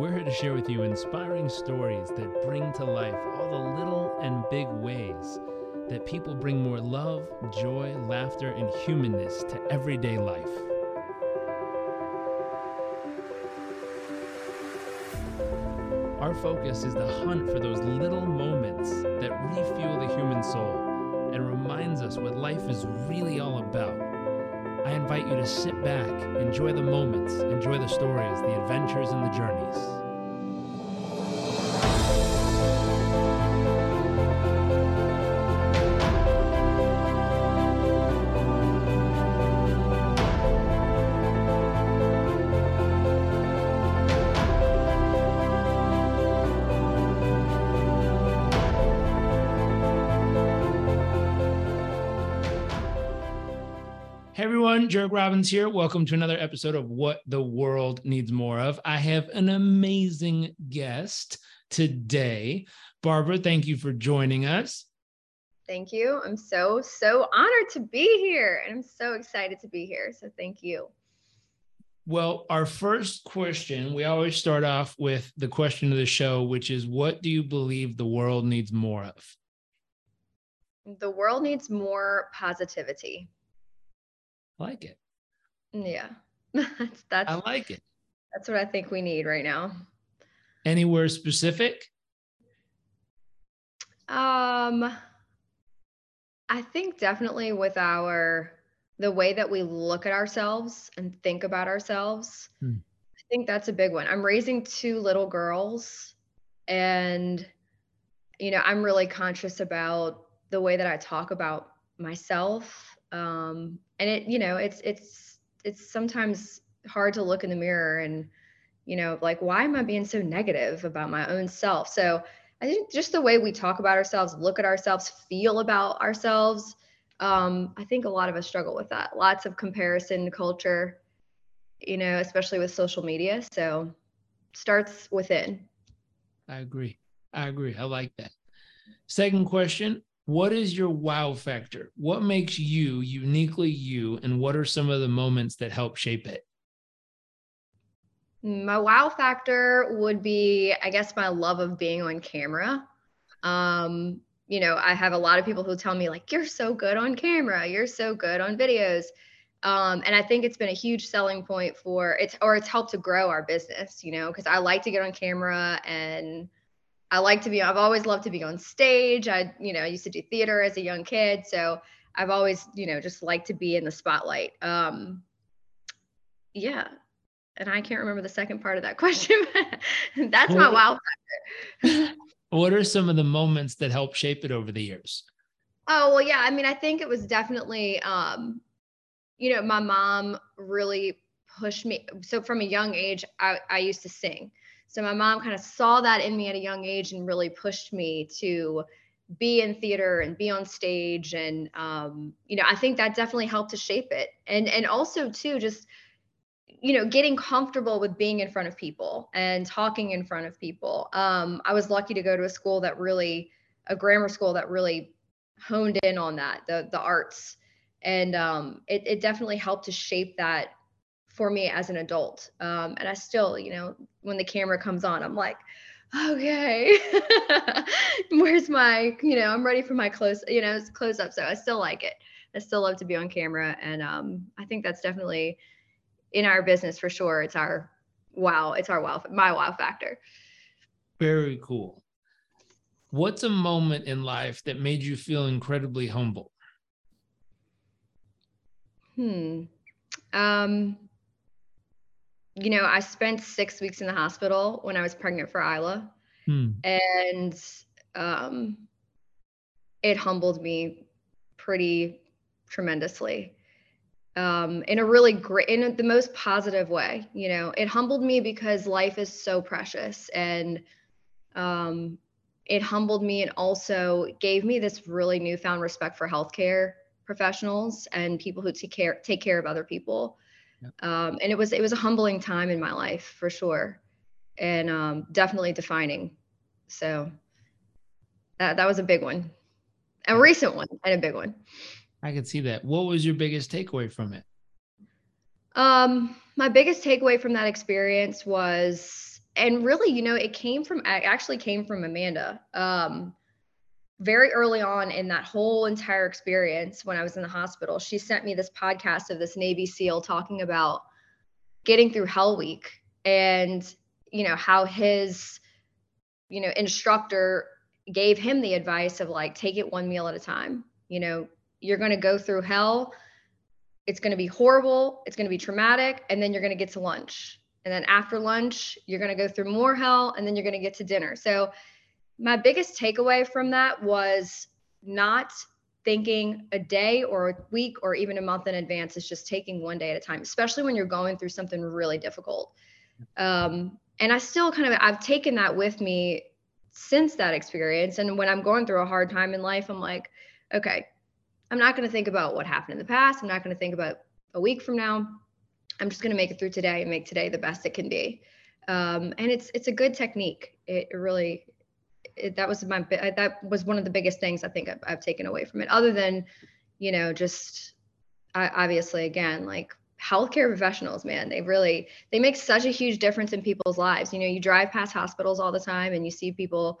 We're here to share with you inspiring stories that bring to life all the little and big ways that people bring more love, joy, laughter, and humanness to everyday life. Our focus is the hunt for those little moments that refuel the human soul and reminds us what life is really all about. I invite you to sit back, enjoy the moments, enjoy the stories, the adventures, and the journeys. Hey everyone, Jarek Robbins here. Welcome to another episode of What the World Needs More of. I have an amazing guest today. Barbara, thank you for joining us. Thank you. I'm so, so honored to be here. And I'm so excited to be here. So thank you. Well, our first question, we always start off with the question of the show, which is what do you believe the world needs more of? The world needs more positivity. I like it. Yeah. that's that's I like it. that's what I think we need right now. Anywhere specific? Um I think definitely with our the way that we look at ourselves and think about ourselves. Hmm. I think that's a big one. I'm raising two little girls and you know, I'm really conscious about the way that I talk about myself um and it you know it's it's it's sometimes hard to look in the mirror and you know like why am i being so negative about my own self so i think just the way we talk about ourselves look at ourselves feel about ourselves um i think a lot of us struggle with that lots of comparison culture you know especially with social media so starts within I agree. I agree. I like that. Second question What is your wow factor? What makes you uniquely you? And what are some of the moments that help shape it? My wow factor would be, I guess, my love of being on camera. Um, you know, I have a lot of people who tell me, like, you're so good on camera, you're so good on videos. Um, and I think it's been a huge selling point for it's or it's helped to grow our business, you know, because I like to get on camera and I like to be, I've always loved to be on stage. I, you know, I used to do theater as a young kid. So I've always, you know, just liked to be in the spotlight. Um, yeah. And I can't remember the second part of that question. That's my wild factor. What are some of the moments that helped shape it over the years? Oh, well, yeah. I mean, I think it was definitely, um, you know, my mom really pushed me. So from a young age, I, I used to sing. So my mom kind of saw that in me at a young age and really pushed me to be in theater and be on stage. And, um, you know, I think that definitely helped to shape it. And, and also too, just, you know, getting comfortable with being in front of people and talking in front of people. Um, I was lucky to go to a school that really, a grammar school that really honed in on that, the the arts, and um, it it definitely helped to shape that for me as an adult. Um, and I still, you know, when the camera comes on, I'm like, okay, where's my, you know, I'm ready for my close, you know, it's close up. So I still like it. I still love to be on camera, and um, I think that's definitely in our business for sure. It's our wow, it's our wow, my wow factor. Very cool. What's a moment in life that made you feel incredibly humble? Hmm. Um, you know, I spent six weeks in the hospital when I was pregnant for Isla, Hmm. and um, it humbled me pretty tremendously. Um, in a really great, in the most positive way. You know, it humbled me because life is so precious, and um, it humbled me and also gave me this really newfound respect for healthcare professionals and people who take care take care of other people. Yep. Um, and it was it was a humbling time in my life for sure, and um, definitely defining. So that that was a big one, a recent one, and a big one. I can see that. What was your biggest takeaway from it? Um, my biggest takeaway from that experience was and really, you know, it came from, it actually came from Amanda. Um, very early on in that whole entire experience when I was in the hospital, she sent me this podcast of this Navy SEAL talking about getting through Hell Week and, you know, how his, you know, instructor gave him the advice of like, take it one meal at a time. You know, you're going to go through hell. It's going to be horrible. It's going to be traumatic. And then you're going to get to lunch. And then after lunch, you're going to go through more hell. And then you're going to get to dinner. So, my biggest takeaway from that was not thinking a day or a week or even a month in advance. Is just taking one day at a time especially when you're going through something really difficult. Um, and i still kind of i've taken that with me since that experience. And when i'm going through a hard time in life i'm like okay i'm not going to think about what happened in the past. I'm not going to think about a week from now. I'm just going to make it through today and make today the best it can be. Um, and it's it's a good technique. It really it, that was my that was one of the biggest things I think I've, I've taken away from it. Other than, you know, just I, obviously again like healthcare professionals, man, they really they make such a huge difference in people's lives. You know, you drive past hospitals all the time and you see people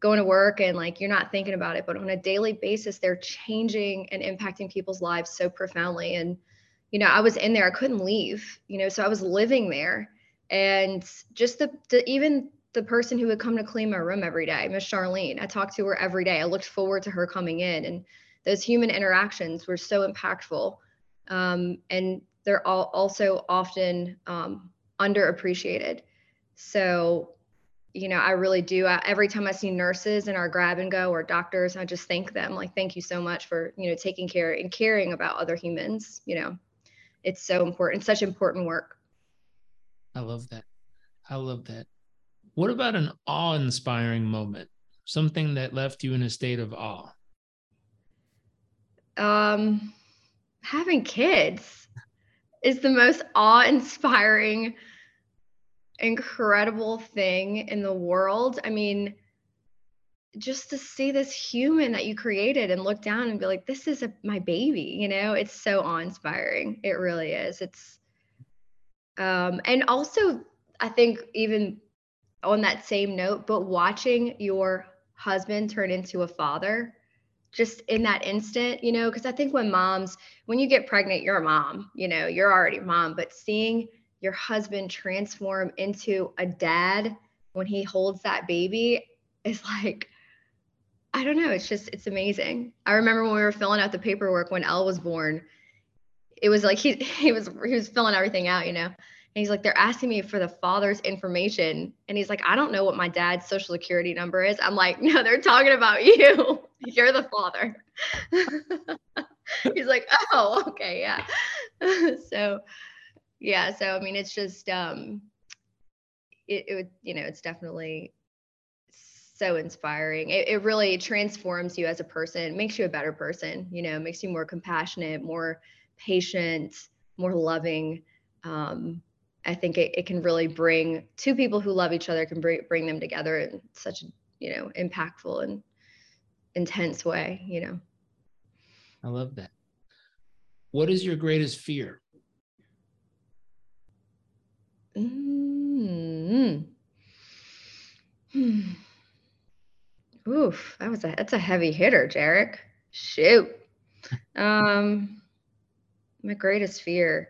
going to work and like you're not thinking about it, but on a daily basis, they're changing and impacting people's lives so profoundly. And you know, I was in there, I couldn't leave. You know, so I was living there, and just the, the even the person who would come to clean my room every day, Miss Charlene. I talked to her every day. I looked forward to her coming in, and those human interactions were so impactful. Um, and they're all also often um, underappreciated. So, you know, I really do. I, every time I see nurses in our grab and go or doctors, I just thank them. Like, thank you so much for you know taking care and caring about other humans. You know, it's so important. Such important work. I love that. I love that. What about an awe inspiring moment? Something that left you in a state of awe? Um, having kids is the most awe inspiring, incredible thing in the world. I mean, just to see this human that you created and look down and be like, this is a, my baby, you know, it's so awe inspiring. It really is. It's, um, and also, I think even on that same note, but watching your husband turn into a father just in that instant, you know, because I think when moms, when you get pregnant, you're a mom, you know, you're already mom, but seeing your husband transform into a dad when he holds that baby is like, I don't know, it's just, it's amazing. I remember when we were filling out the paperwork when Elle was born, it was like he, he was, he was filling everything out, you know, and he's like, they're asking me for the father's information. And he's like, I don't know what my dad's social security number is. I'm like, no, they're talking about you. You're the father. he's like, oh, okay, yeah. so, yeah. So, I mean, it's just, um, it, it would, you know, it's definitely so inspiring. It, it really transforms you as a person, makes you a better person, you know, makes you more compassionate, more patient, more loving. Um, I think it, it can really bring two people who love each other can bring bring them together in such a you know impactful and intense way. You know. I love that. What is your greatest fear? Mm-hmm. Hmm. Oof, that was a that's a heavy hitter, Jarek. Shoot. Um, my greatest fear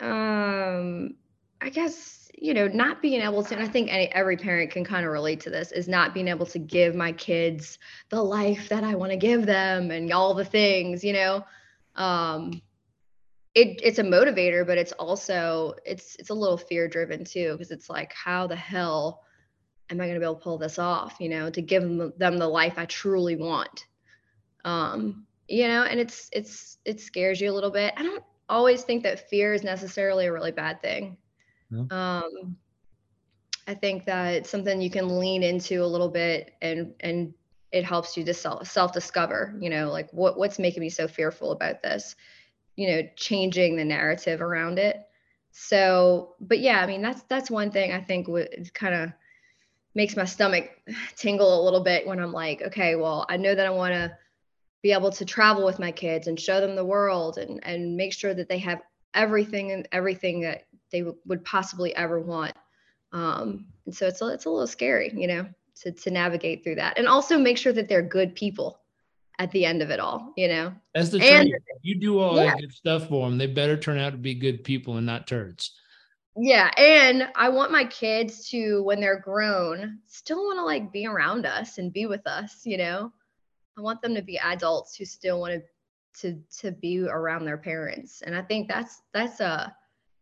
um i guess you know not being able to and i think any, every parent can kind of relate to this is not being able to give my kids the life that i want to give them and all the things you know? Um it, it's a motivator but it's also it's it's a little fear driven too because it's like how the hell am i going to be able to pull this off you know to give them, them the life i truly want? Um you know and it's it's it scares you a little bit. I don't always think that fear is necessarily a really bad thing. Um, I think that it's something you can lean into a little bit and and it helps you to self self discover, you know, like what what's making me so fearful about this, you know, changing the narrative around it. So, but yeah, I mean that's that's one thing I think would kind of makes my stomach tingle a little bit when I'm like, okay, well, I know that I want to be able to travel with my kids and show them the world and and make sure that they have everything and everything that they w- would possibly ever want. Um, and so it's a, it's a little scary, you know, to, to navigate through that and also make sure that they're good people at the end of it all, you know? That's the truth. You do all yeah. that good stuff for them. They better turn out to be good people and not turds. Yeah. And I want my kids to, when they're grown, still want to like be around us and be with us, you know? I want them to be adults who still want to to to be around their parents. And I think that's that's a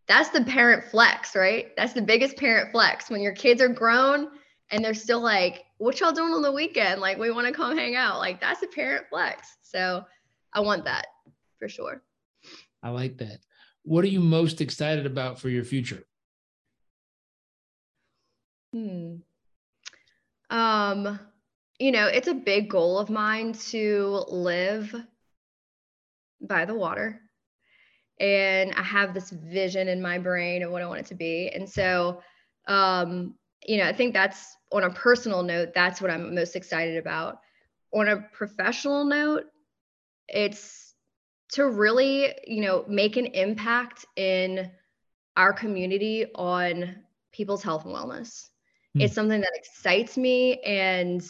that's the parent flex, right? That's the biggest parent flex when your kids are grown and they're still like, what y'all doing on the weekend? Like, we want to come hang out. Like, that's a parent flex. So I want that for sure. I like that. What are you most excited about for your future? Hmm. Um, you know, it's a big goal of mine to live by the water. And I have this vision in my brain of what I want it to be. And so, um, you know, I think that's on a personal note, that's what I'm most excited about. On a professional note, it's to really, you know, make an impact in our community on people's health and wellness. Mm. It's something that excites me. And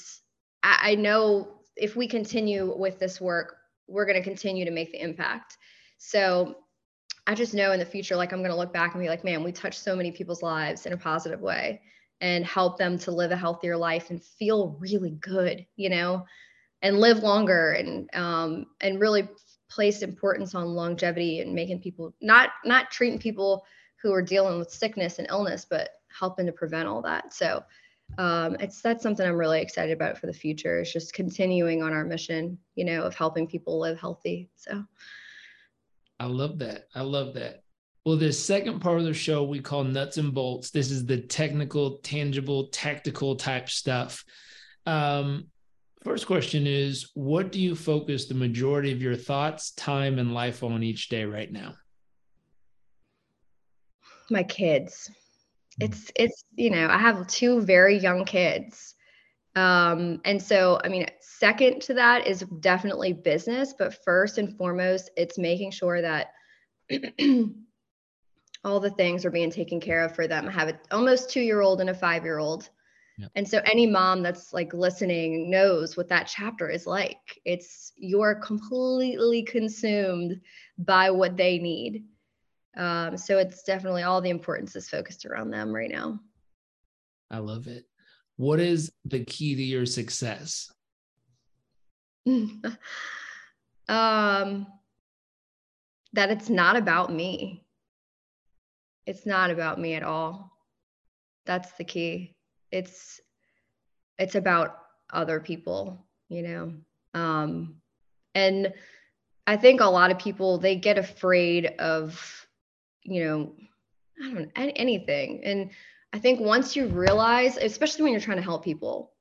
I, I know if we continue with this work, we're going to continue to make the impact. So I just know in the future, like I'm going to look back and be like, man, we touched so many people's lives in a positive way and help them to live a healthier life and feel really good, you know, and live longer and um, and really place importance on longevity and making people not not treating people who are dealing with sickness and illness, but helping to prevent all that. So um, it's that's something I'm really excited about for the future. It's just continuing on our mission, you know, of helping people live healthy. So I love that. I love that. Well, this second part of the show we call nuts and bolts. This is the technical, tangible, tactical type stuff. Um, first question is What do you focus the majority of your thoughts, time, and life on each day right now? My kids. Hmm. It's, it's, you know, I have two very young kids. Um, and so, I mean, second to that is definitely business, but first and foremost, it's making sure that all the things are being taken care of for them. I have an almost two year old and a five year old. Yep. And so any mom that's like listening knows what that chapter is like. It's you're completely consumed by what they need. Um, so it's definitely all the importance is focused around them right now. I love it. What is the key to your success? um, that it's not about me it's not about me at all that's the key it's it's about other people you know um and i think a lot of people they get afraid of you know i don't know anything and i think once you realize especially when you're trying to help people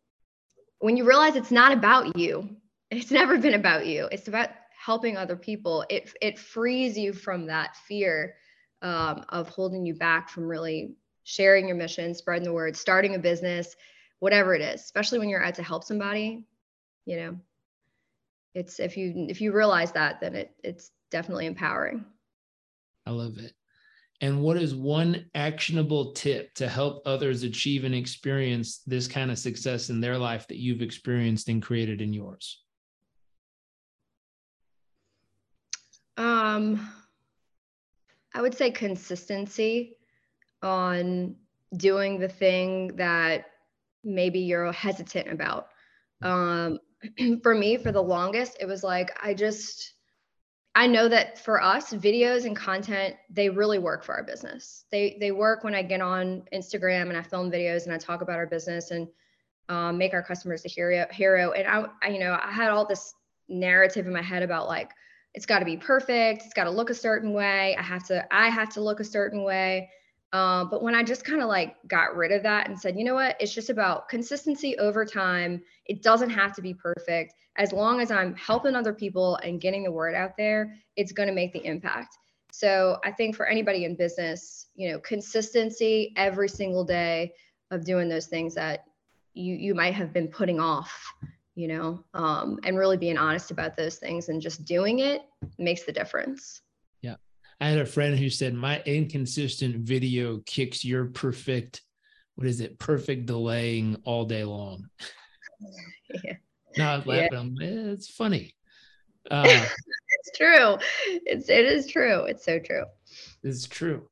when you realize it's not about you it's never been about you it's about helping other people it it frees you from that fear um, of holding you back from really sharing your mission, spreading the word, starting a business, whatever it is, especially when you're out to help somebody, you know, it's if you if you realize that, then it it's definitely empowering. I love it. And what is one actionable tip to help others achieve and experience this kind of success in their life that you've experienced and created in yours? Um I would say consistency on doing the thing that maybe you're hesitant about. Um, for me, for the longest, it was like, I just, I know that for us, videos and content, they really work for our business. They, they work when I get on Instagram and I film videos and I talk about our business and um, make our customers a hero, hero. And I, I, you know, I had all this narrative in my head about like, it's got to be perfect it's got to look a certain way i have to i have to look a certain way um, but when i just kind of like got rid of that and said you know what? It's just about consistency over time. It doesn't have to be perfect. As long as i'm helping other people and getting the word out there it's going to make the impact. So i think for anybody in business you know consistency every single day of doing those things that you you might have been putting off you know, um, and really being honest about those things and just doing it makes the difference. I had a friend who said my inconsistent video kicks your perfect, what is it, perfect delaying all day long. Yeah. No, I was laughing. Yeah. Eh, it's funny. Uh, it's true. It's it is true. It's so true. It's true.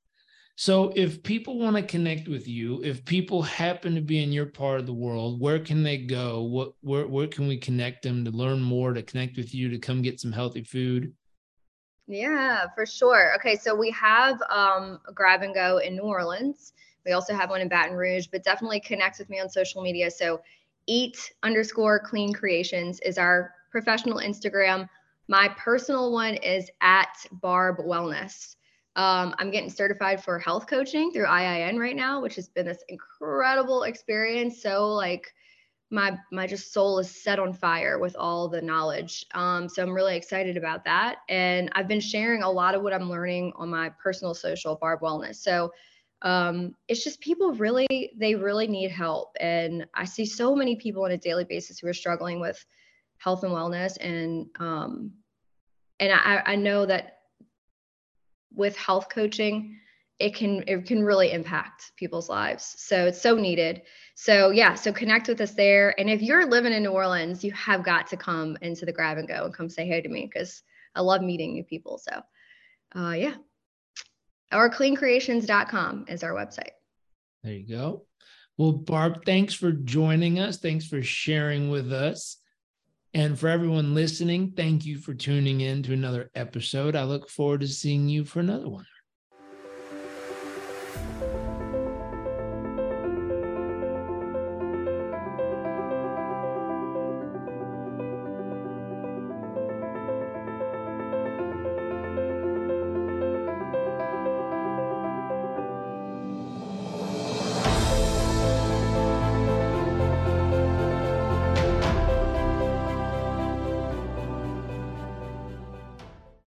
So if people want to connect with you, if people happen to be in your part of the world, where can they go? What where where can we connect them to learn more, to connect with you, to come get some healthy food? Yeah, for sure. Okay, so we have um, grab and go in New Orleans. We also have one in Baton Rouge, but definitely connect with me on social media. So eat underscore clean creations is our professional Instagram. My personal one is at Barb Wellness. Um, I'm getting certified for health coaching through IIN right now, which has been this incredible experience. So like my my just soul is set on fire with all the knowledge. Um, so I'm really excited about that, and I've been sharing a lot of what I'm learning on my personal social, Barb Wellness. So um, it's just people really they really need help, and I see so many people on a daily basis who are struggling with health and wellness, and um, and I, I know that with health coaching it can it can really impact people's lives. So it's so needed. So yeah so connect with us there. And if you're living in new orleans you have got to come into the grab and go and come say hey to me because i love meeting new people. So uh, yeah. Or cleancreations.com is our website. There you go. Well barb thanks for joining us. Thanks for sharing with us. And for everyone listening, thank you for tuning in to another episode. I look forward to seeing you for another one.